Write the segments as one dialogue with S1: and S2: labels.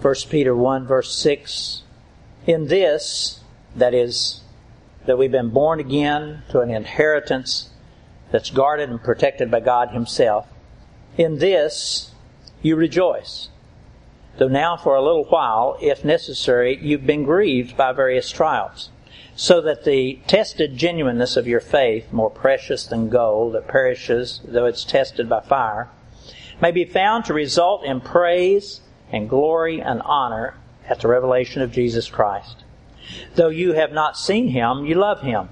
S1: 1 Peter 1 verse 6. In this, that is, that we've been born again to an inheritance that's guarded and protected by God Himself. In this, you rejoice. Though now for a little while, if necessary, you've been grieved by various trials, so that the tested genuineness of your faith, more precious than gold that perishes though it's tested by fire, may be found to result in praise and glory and honor at the revelation of Jesus Christ. Though you have not seen him, you love him.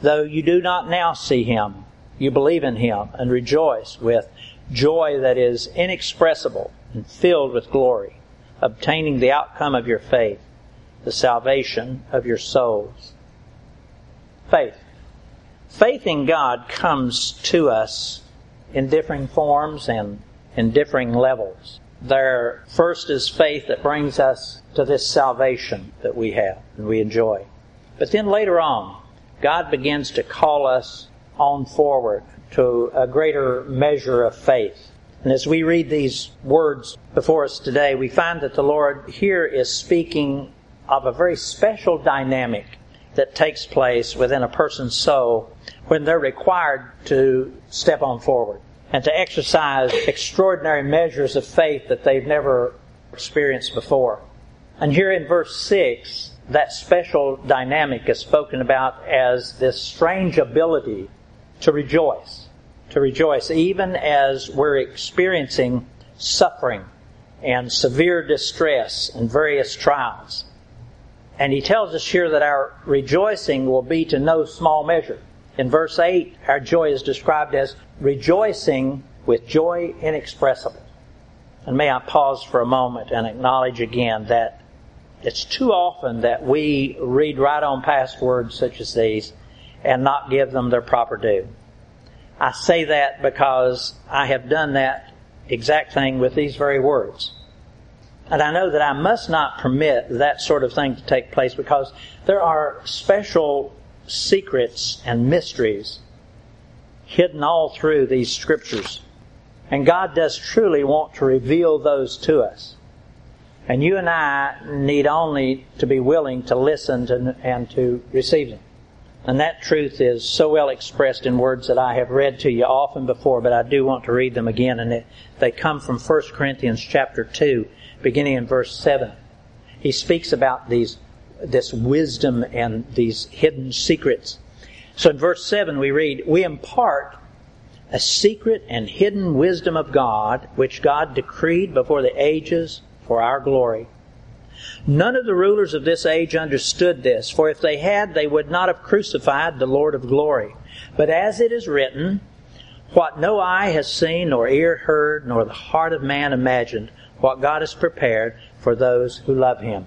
S1: Though you do not now see him, you believe in him and rejoice with joy that is inexpressible and filled with glory, obtaining the outcome of your faith, the salvation of your souls. Faith. Faith in God comes to us in differing forms and in differing levels. There first is faith that brings us to this salvation that we have and we enjoy. But then later on, God begins to call us on forward to a greater measure of faith. And as we read these words before us today, we find that the Lord here is speaking of a very special dynamic that takes place within a person's soul when they're required to step on forward and to exercise extraordinary measures of faith that they've never experienced before. And here in verse 6, that special dynamic is spoken about as this strange ability to rejoice. To rejoice even as we're experiencing suffering and severe distress and various trials. And he tells us here that our rejoicing will be to no small measure. In verse 8, our joy is described as rejoicing with joy inexpressible. And may I pause for a moment and acknowledge again that it's too often that we read right on past words such as these and not give them their proper due. I say that because I have done that exact thing with these very words. And I know that I must not permit that sort of thing to take place because there are special secrets and mysteries hidden all through these scriptures. And God does truly want to reveal those to us. And you and I need only to be willing to listen to, and to receive them. And that truth is so well expressed in words that I have read to you often before, but I do want to read them again. And it, they come from 1 Corinthians chapter 2, beginning in verse 7. He speaks about these, this wisdom and these hidden secrets. So in verse 7 we read, We impart a secret and hidden wisdom of God, which God decreed before the ages for our glory. None of the rulers of this age understood this, for if they had, they would not have crucified the Lord of glory. But as it is written, what no eye has seen, nor ear heard, nor the heart of man imagined, what God has prepared for those who love Him.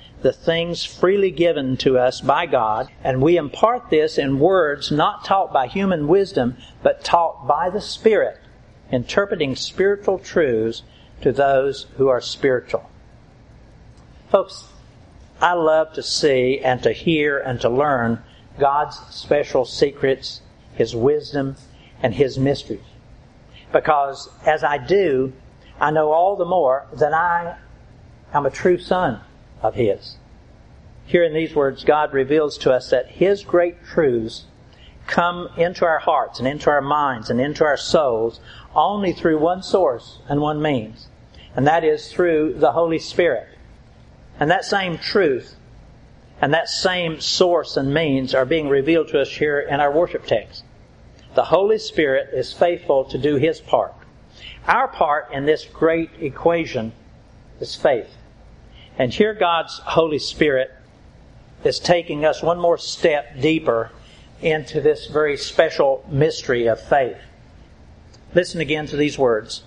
S1: the things freely given to us by God, and we impart this in words not taught by human wisdom, but taught by the Spirit, interpreting spiritual truths to those who are spiritual. Folks, I love to see and to hear and to learn God's special secrets, His wisdom, and His mysteries. Because as I do, I know all the more that I am a true son of His. Here in these words, God reveals to us that His great truths come into our hearts and into our minds and into our souls only through one source and one means and that is through the Holy Spirit. And that same truth and that same source and means are being revealed to us here in our worship text. The Holy Spirit is faithful to do His part. Our part in this great equation is faith. And here God's Holy Spirit is taking us one more step deeper into this very special mystery of faith. Listen again to these words.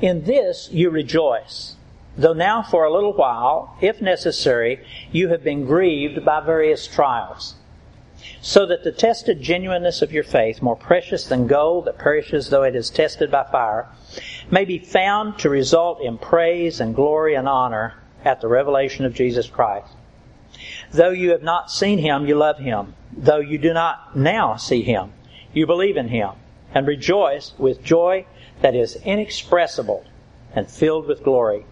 S1: In this you rejoice. though now for a little while, if necessary, you have been grieved by various trials, so that the tested genuineness of your faith, more precious than gold that perishes though it is tested by fire, may be found to result in praise and glory and honor at the revelation of Jesus Christ. Though you have not seen him, you love him. Though you do not now see him, you believe in him and rejoice with joy that is inexpressible and filled with glory,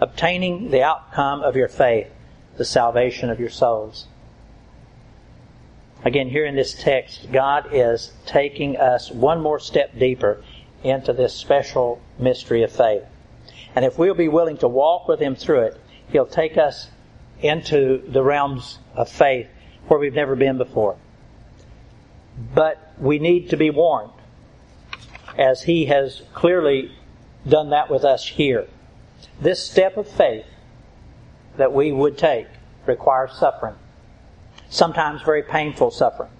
S1: obtaining the outcome of your faith, the salvation of your souls. Again, here in this text, God is taking us one more step deeper into this special mystery of faith. And if we'll be willing to walk with Him through it, He'll take us into the realms of faith where we've never been before. But we need to be warned, as He has clearly done that with us here. This step of faith that we would take requires suffering, sometimes very painful suffering.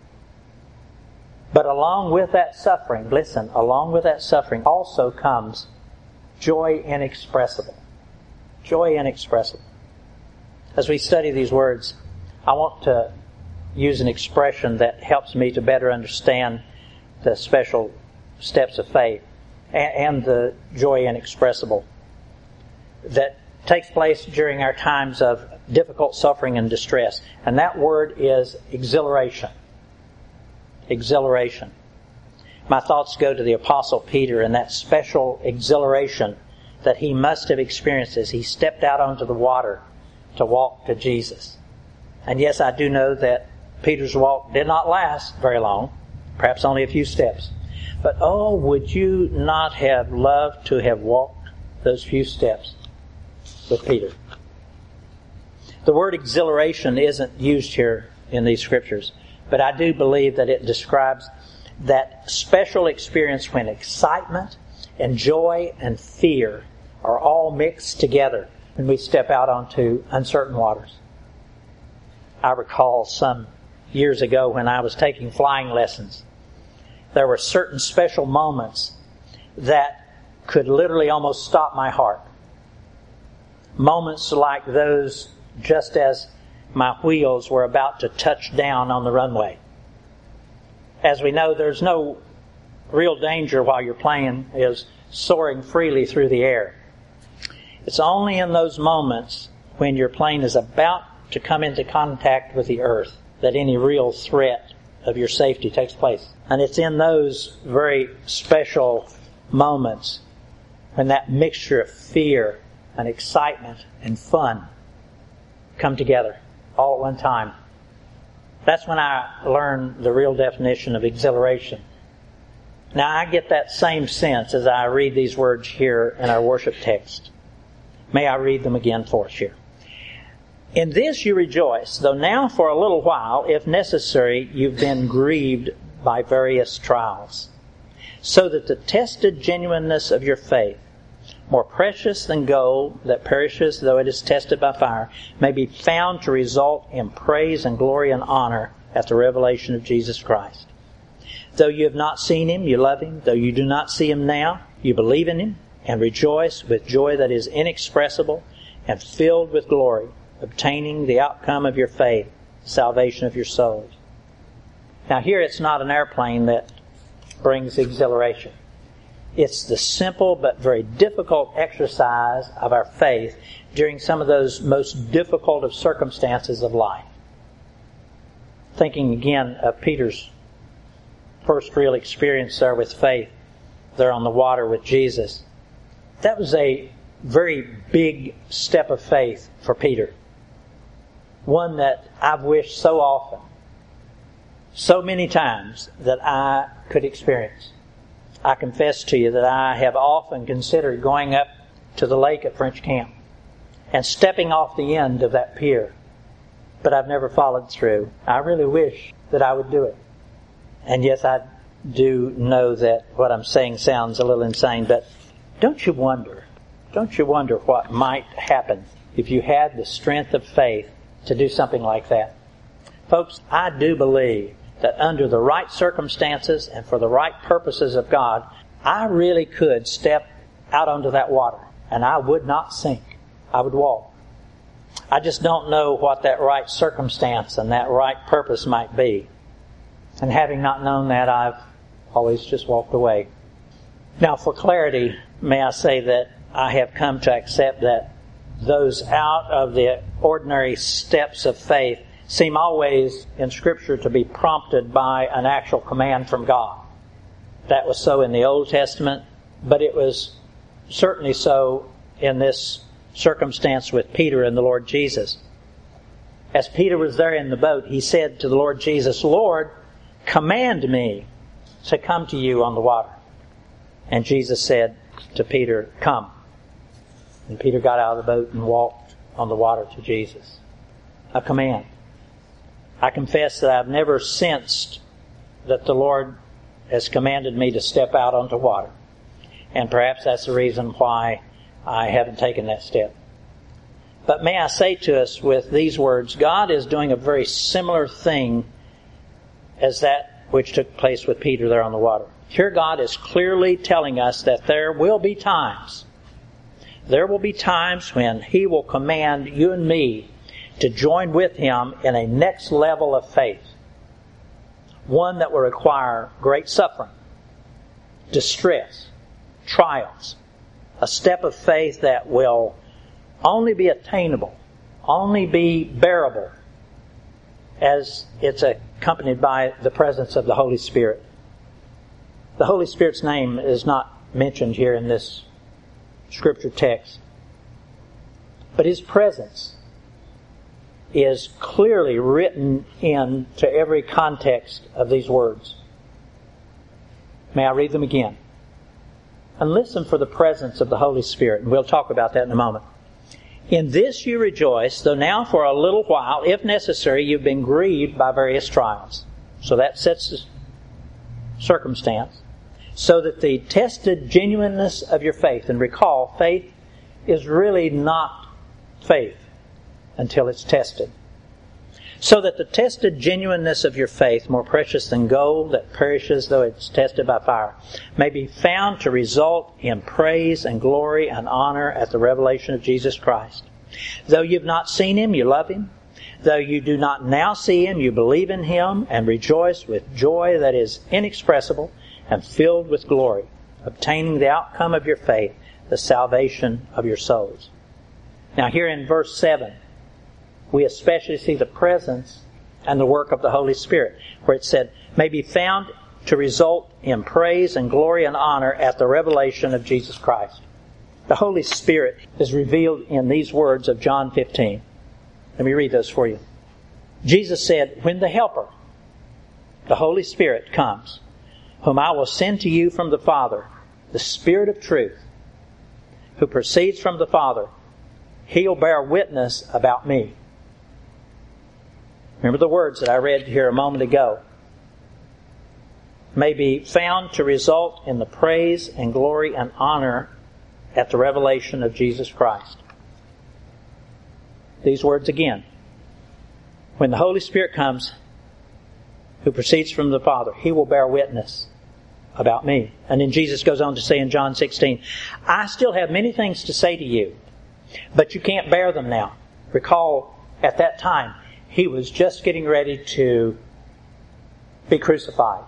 S1: But along with that suffering, listen, along with that suffering also comes joy inexpressible. Joy inexpressible. As we study these words, I want to use an expression that helps me to better understand the special steps of faith and the joy inexpressible that takes place during our times of difficult suffering and distress. And that word is exhilaration. Exhilaration. My thoughts go to the Apostle Peter and that special exhilaration that he must have experienced as he stepped out onto the water to walk to Jesus. And yes, I do know that Peter's walk did not last very long, perhaps only a few steps. But oh, would you not have loved to have walked those few steps with Peter? The word exhilaration isn't used here in these scriptures, but I do believe that it describes that special experience when excitement and joy and fear are all mixed together when we step out onto uncertain waters. I recall some years ago when I was taking flying lessons, there were certain special moments that could literally almost stop my heart. Moments like those just as my wheels were about to touch down on the runway. As we know, there's no real danger while your plane is soaring freely through the air. It's only in those moments when your plane is about to come into contact with the earth that any real threat of your safety takes place. And it's in those very special moments when that mixture of fear and excitement and fun come together all at one time. That's when I learned the real definition of exhilaration. Now I get that same sense as I read these words here in our worship text. May I read them again for us here. In this you rejoice, though now for a little while, if necessary, you've been grieved by various trials, so that the tested genuineness of your faith, more precious than gold that perishes though it is tested by fire, may be found to result in praise and glory and honor at the revelation of Jesus Christ. Though you have not seen him, you love him. Though you do not see him now, you believe in him and rejoice with joy that is inexpressible and filled with glory, obtaining the outcome of your faith, salvation of your souls. Now here it's not an airplane that brings exhilaration. It's the simple but very difficult exercise of our faith during some of those most difficult of circumstances of life. Thinking again of Peter's first real experience there with faith, there on the water with Jesus. That was a very big step of faith for Peter. One that I've wished so often, so many times, that I could experience. I confess to you that I have often considered going up to the lake at French Camp and stepping off the end of that pier, but I've never followed through. I really wish that I would do it. And yes, I do know that what I'm saying sounds a little insane, but don't you wonder, don't you wonder what might happen if you had the strength of faith to do something like that? Folks, I do believe that under the right circumstances and for the right purposes of God, I really could step out onto that water and I would not sink. I would walk. I just don't know what that right circumstance and that right purpose might be. And having not known that, I've always just walked away. Now, for clarity, may I say that I have come to accept that those out of the ordinary steps of faith seem always in Scripture to be prompted by an actual command from God. That was so in the Old Testament, but it was certainly so in this circumstance with Peter and the Lord Jesus. As Peter was there in the boat, he said to the Lord Jesus, Lord, command me to come to you on the water. And Jesus said to Peter, Come. And Peter got out of the boat and walked on the water to Jesus. A command. I confess that I've never sensed that the Lord has commanded me to step out onto water. And perhaps that's the reason why I haven't taken that step. But may I say to us with these words, God is doing a very similar thing as that which took place with Peter there on the water. Here God is clearly telling us that there will be times, there will be times when He will command you and me to join with Him in a next level of faith. One that will require great suffering, distress, trials, a step of faith that will only be attainable, only be bearable as it's accompanied by the presence of the Holy Spirit. The Holy Spirit's name is not mentioned here in this scripture text, but His presence is clearly written into every context of these words. May I read them again? And listen for the presence of the Holy Spirit, and we'll talk about that in a moment. In this you rejoice, though now for a little while, if necessary, you've been grieved by various trials. So that sets the circumstance. So that the tested genuineness of your faith, and recall, faith is really not faith until it's tested. So that the tested genuineness of your faith, more precious than gold that perishes though it's tested by fire, may be found to result in praise and glory and honor at the revelation of Jesus Christ. Though you've not seen him, you love him. Though you do not now see him, you believe in him and rejoice with joy that is inexpressible and filled with glory, obtaining the outcome of your faith, the salvation of your souls. Now here in verse 7, we especially see the presence and the work of the Holy Spirit, where it said, may be found to result in praise and glory and honor at the revelation of Jesus Christ. The Holy Spirit is revealed in these words of John 15. Let me read those for you. Jesus said, When the Helper, the Holy Spirit, comes, whom I will send to you from the Father, the Spirit of truth, who proceeds from the Father, he'll bear witness about me. Remember the words that I read here a moment ago. May be found to result in the praise and glory and honor at the revelation of Jesus Christ. These words again. When the Holy Spirit comes, who proceeds from the Father, He will bear witness about me. And then Jesus goes on to say in John 16, I still have many things to say to you, but you can't bear them now. Recall at that time, he was just getting ready to be crucified.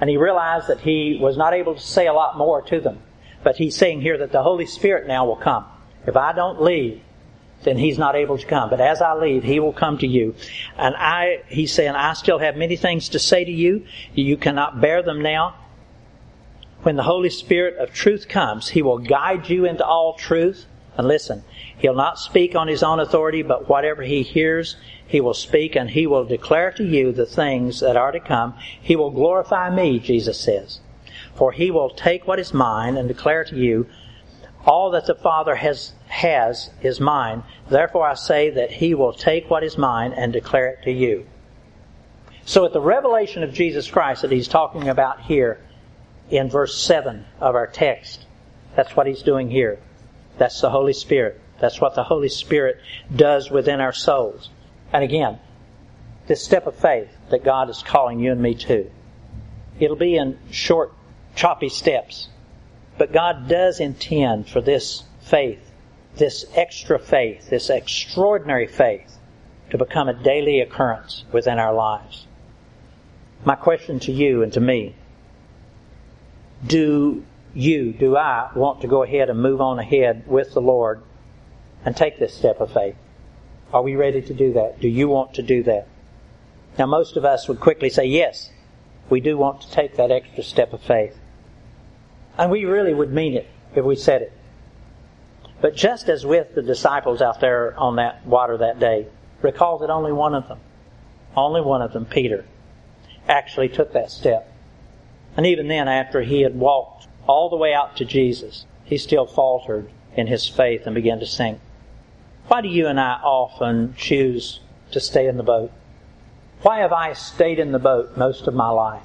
S1: And he realized that he was not able to say a lot more to them. But he's saying here that the Holy Spirit now will come. If I don't leave, then he's not able to come. But as I leave, he will come to you. And I, he's saying, I still have many things to say to you. You cannot bear them now. When the Holy Spirit of truth comes, he will guide you into all truth. And listen, he'll not speak on his own authority, but whatever he hears, he will speak and he will declare to you the things that are to come. He will glorify me, Jesus says. For he will take what is mine and declare to you all that the Father has, has is mine. Therefore I say that he will take what is mine and declare it to you. So at the revelation of Jesus Christ that he's talking about here in verse 7 of our text, that's what he's doing here. That's the Holy Spirit. That's what the Holy Spirit does within our souls. And again, this step of faith that God is calling you and me to. It'll be in short, choppy steps. But God does intend for this faith this extra faith, this extraordinary faith, to become a daily occurrence within our lives. My question to you and to me do you, do I want to go ahead and move on ahead with the Lord and take this step of faith? Are we ready to do that? Do you want to do that? Now, most of us would quickly say, yes, we do want to take that extra step of faith. And we really would mean it if we said it. But just as with the disciples out there on that water that day, recall that only one of them, only one of them, Peter, actually took that step. And even then, after he had walked all the way out to Jesus, he still faltered in his faith and began to sink. Why do you and I often choose to stay in the boat? Why have I stayed in the boat most of my life?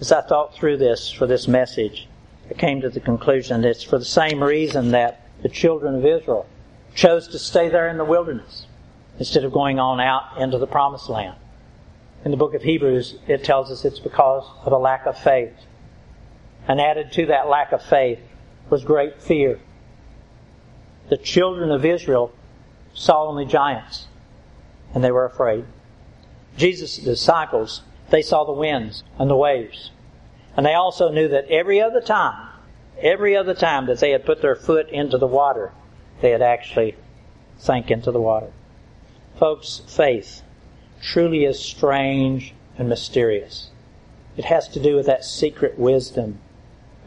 S1: As I thought through this for this message, I came to the conclusion that it's for the same reason that the children of Israel chose to stay there in the wilderness instead of going on out into the promised land. In the book of Hebrews, it tells us it's because of a lack of faith. And added to that lack of faith was great fear. The children of Israel saw only giants, and they were afraid. Jesus' disciples, they saw the winds and the waves. And they also knew that every other time, every other time that they had put their foot into the water, they had actually sank into the water. Folks, faith truly is strange and mysterious. It has to do with that secret wisdom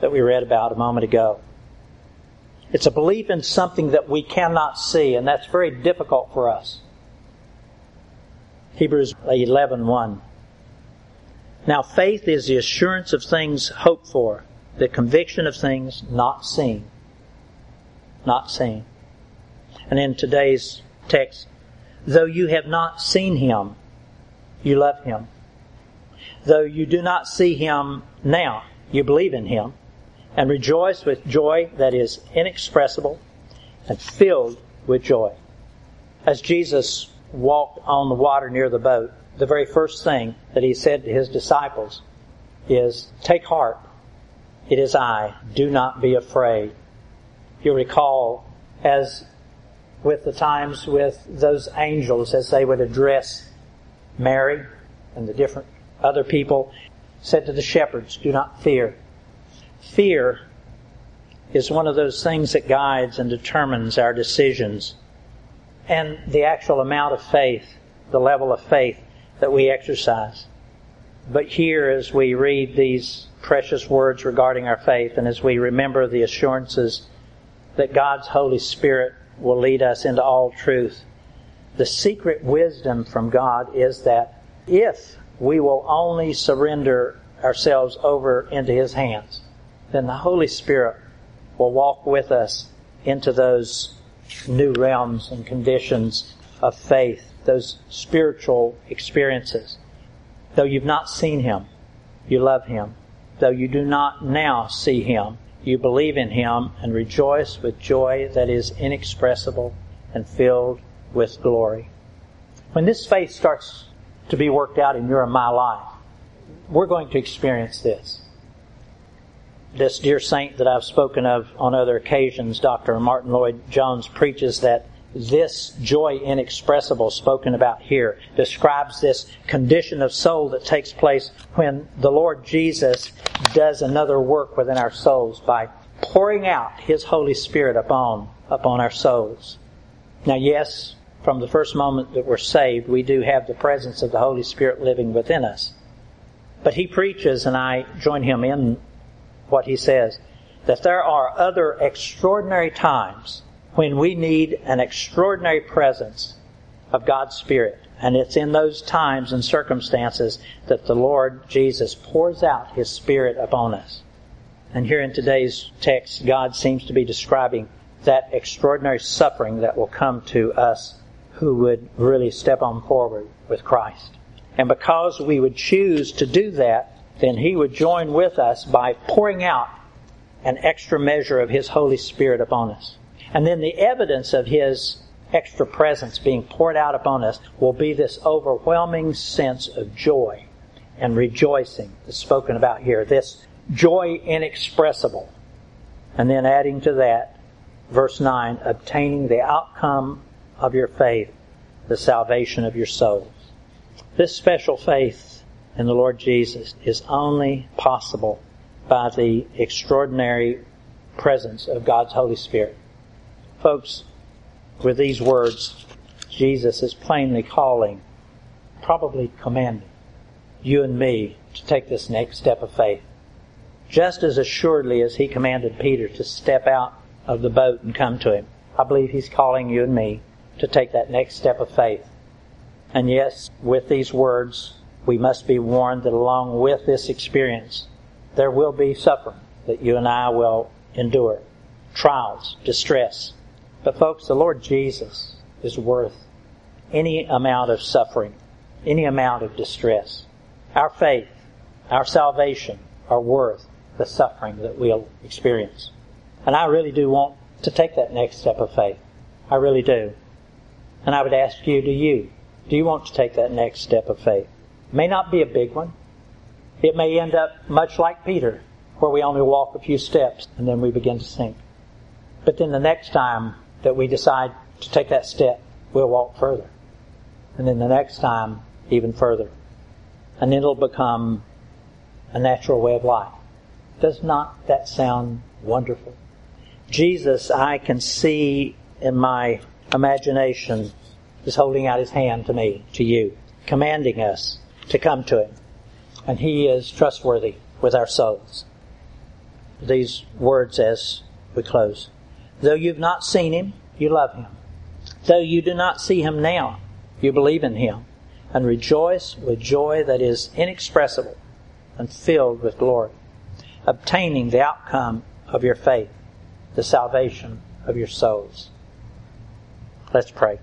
S1: that we read about a moment ago. It's a belief in something that we cannot see, and that's very difficult for us. Hebrews 11:1. Now faith is the assurance of things hoped for, the conviction of things not seen. Not seen. And in today's text, though you have not seen him, you love him. Though you do not see him now, you believe in him and rejoice with joy that is inexpressible and filled with joy. As Jesus walked on the water near the boat, the very first thing that he said to his disciples is, Take heart, it is I, do not be afraid. You recall, as with the times with those angels, as they would address Mary and the different other people, said to the shepherds, Do not fear. Fear is one of those things that guides and determines our decisions and the actual amount of faith, the level of faith that we exercise. But here, as we read these precious words regarding our faith, and as we remember the assurances that God's Holy Spirit will lead us into all truth, the secret wisdom from God is that if we will only surrender ourselves over into His hands, then the Holy Spirit will walk with us into those new realms and conditions of faith, those spiritual experiences. Though you've not seen Him, you love Him. Though you do not now see Him, you believe in Him and rejoice with joy that is inexpressible and filled with glory. When this faith starts to be worked out in your and my life, we're going to experience this. This dear saint that I've spoken of on other occasions, Dr. Martyn Lloyd-Jones, preaches that this joy inexpressible spoken about here describes this condition of soul that takes place when the Lord Jesus does another work within our souls by pouring out His Holy Spirit upon, upon our souls. Now yes, from the first moment that we're saved, we do have the presence of the Holy Spirit living within us. But he preaches, and I join him in what he says, that there are other extraordinary times when we need an extraordinary presence of God's Spirit. And it's in those times and circumstances that the Lord Jesus pours out His Spirit upon us. And here in today's text, God seems to be describing that extraordinary suffering that will come to us who would really step on forward with Christ. And because we would choose to do that, then He would join with us by pouring out an extra measure of His Holy Spirit upon us. And then the evidence of His extra presence being poured out upon us will be this overwhelming sense of joy and rejoicing that's spoken about here. This joy inexpressible. And then adding to that, verse 9, obtaining the outcome of your faith, the salvation of your souls. This special faith in the Lord Jesus is only possible by the extraordinary presence of God's Holy Spirit. Folks, with these words, Jesus is plainly calling, probably commanding, you and me to take this next step of faith. Just as assuredly as he commanded Peter to step out of the boat and come to him, I believe he's calling you and me to take that next step of faith. And yes, with these words, we must be warned that along with this experience, there will be suffering that you and I will endure. Trials, distress. But folks, the Lord Jesus is worth any amount of suffering, any amount of distress. Our faith, our salvation are worth the suffering that we'll experience. And I really do want to take that next step of faith. I really do. And I would ask you, do you? Do you want to take that next step of faith? May not be a big one. It may end up much like Peter, where we only walk a few steps and then we begin to sink. But then the next time that we decide to take that step, we'll walk further. And then the next time, even further. And then it'll become a natural way of life. Does not that sound wonderful? Jesus, I can see in my imagination, is holding out his hand to me, to you, commanding us to come to him. And he is trustworthy with our souls. These words as we close. Though you've not seen him, you love him. Though you do not see him now, you believe in him and rejoice with joy that is inexpressible and filled with glory, obtaining the outcome of your faith, the salvation of your souls. Let's pray.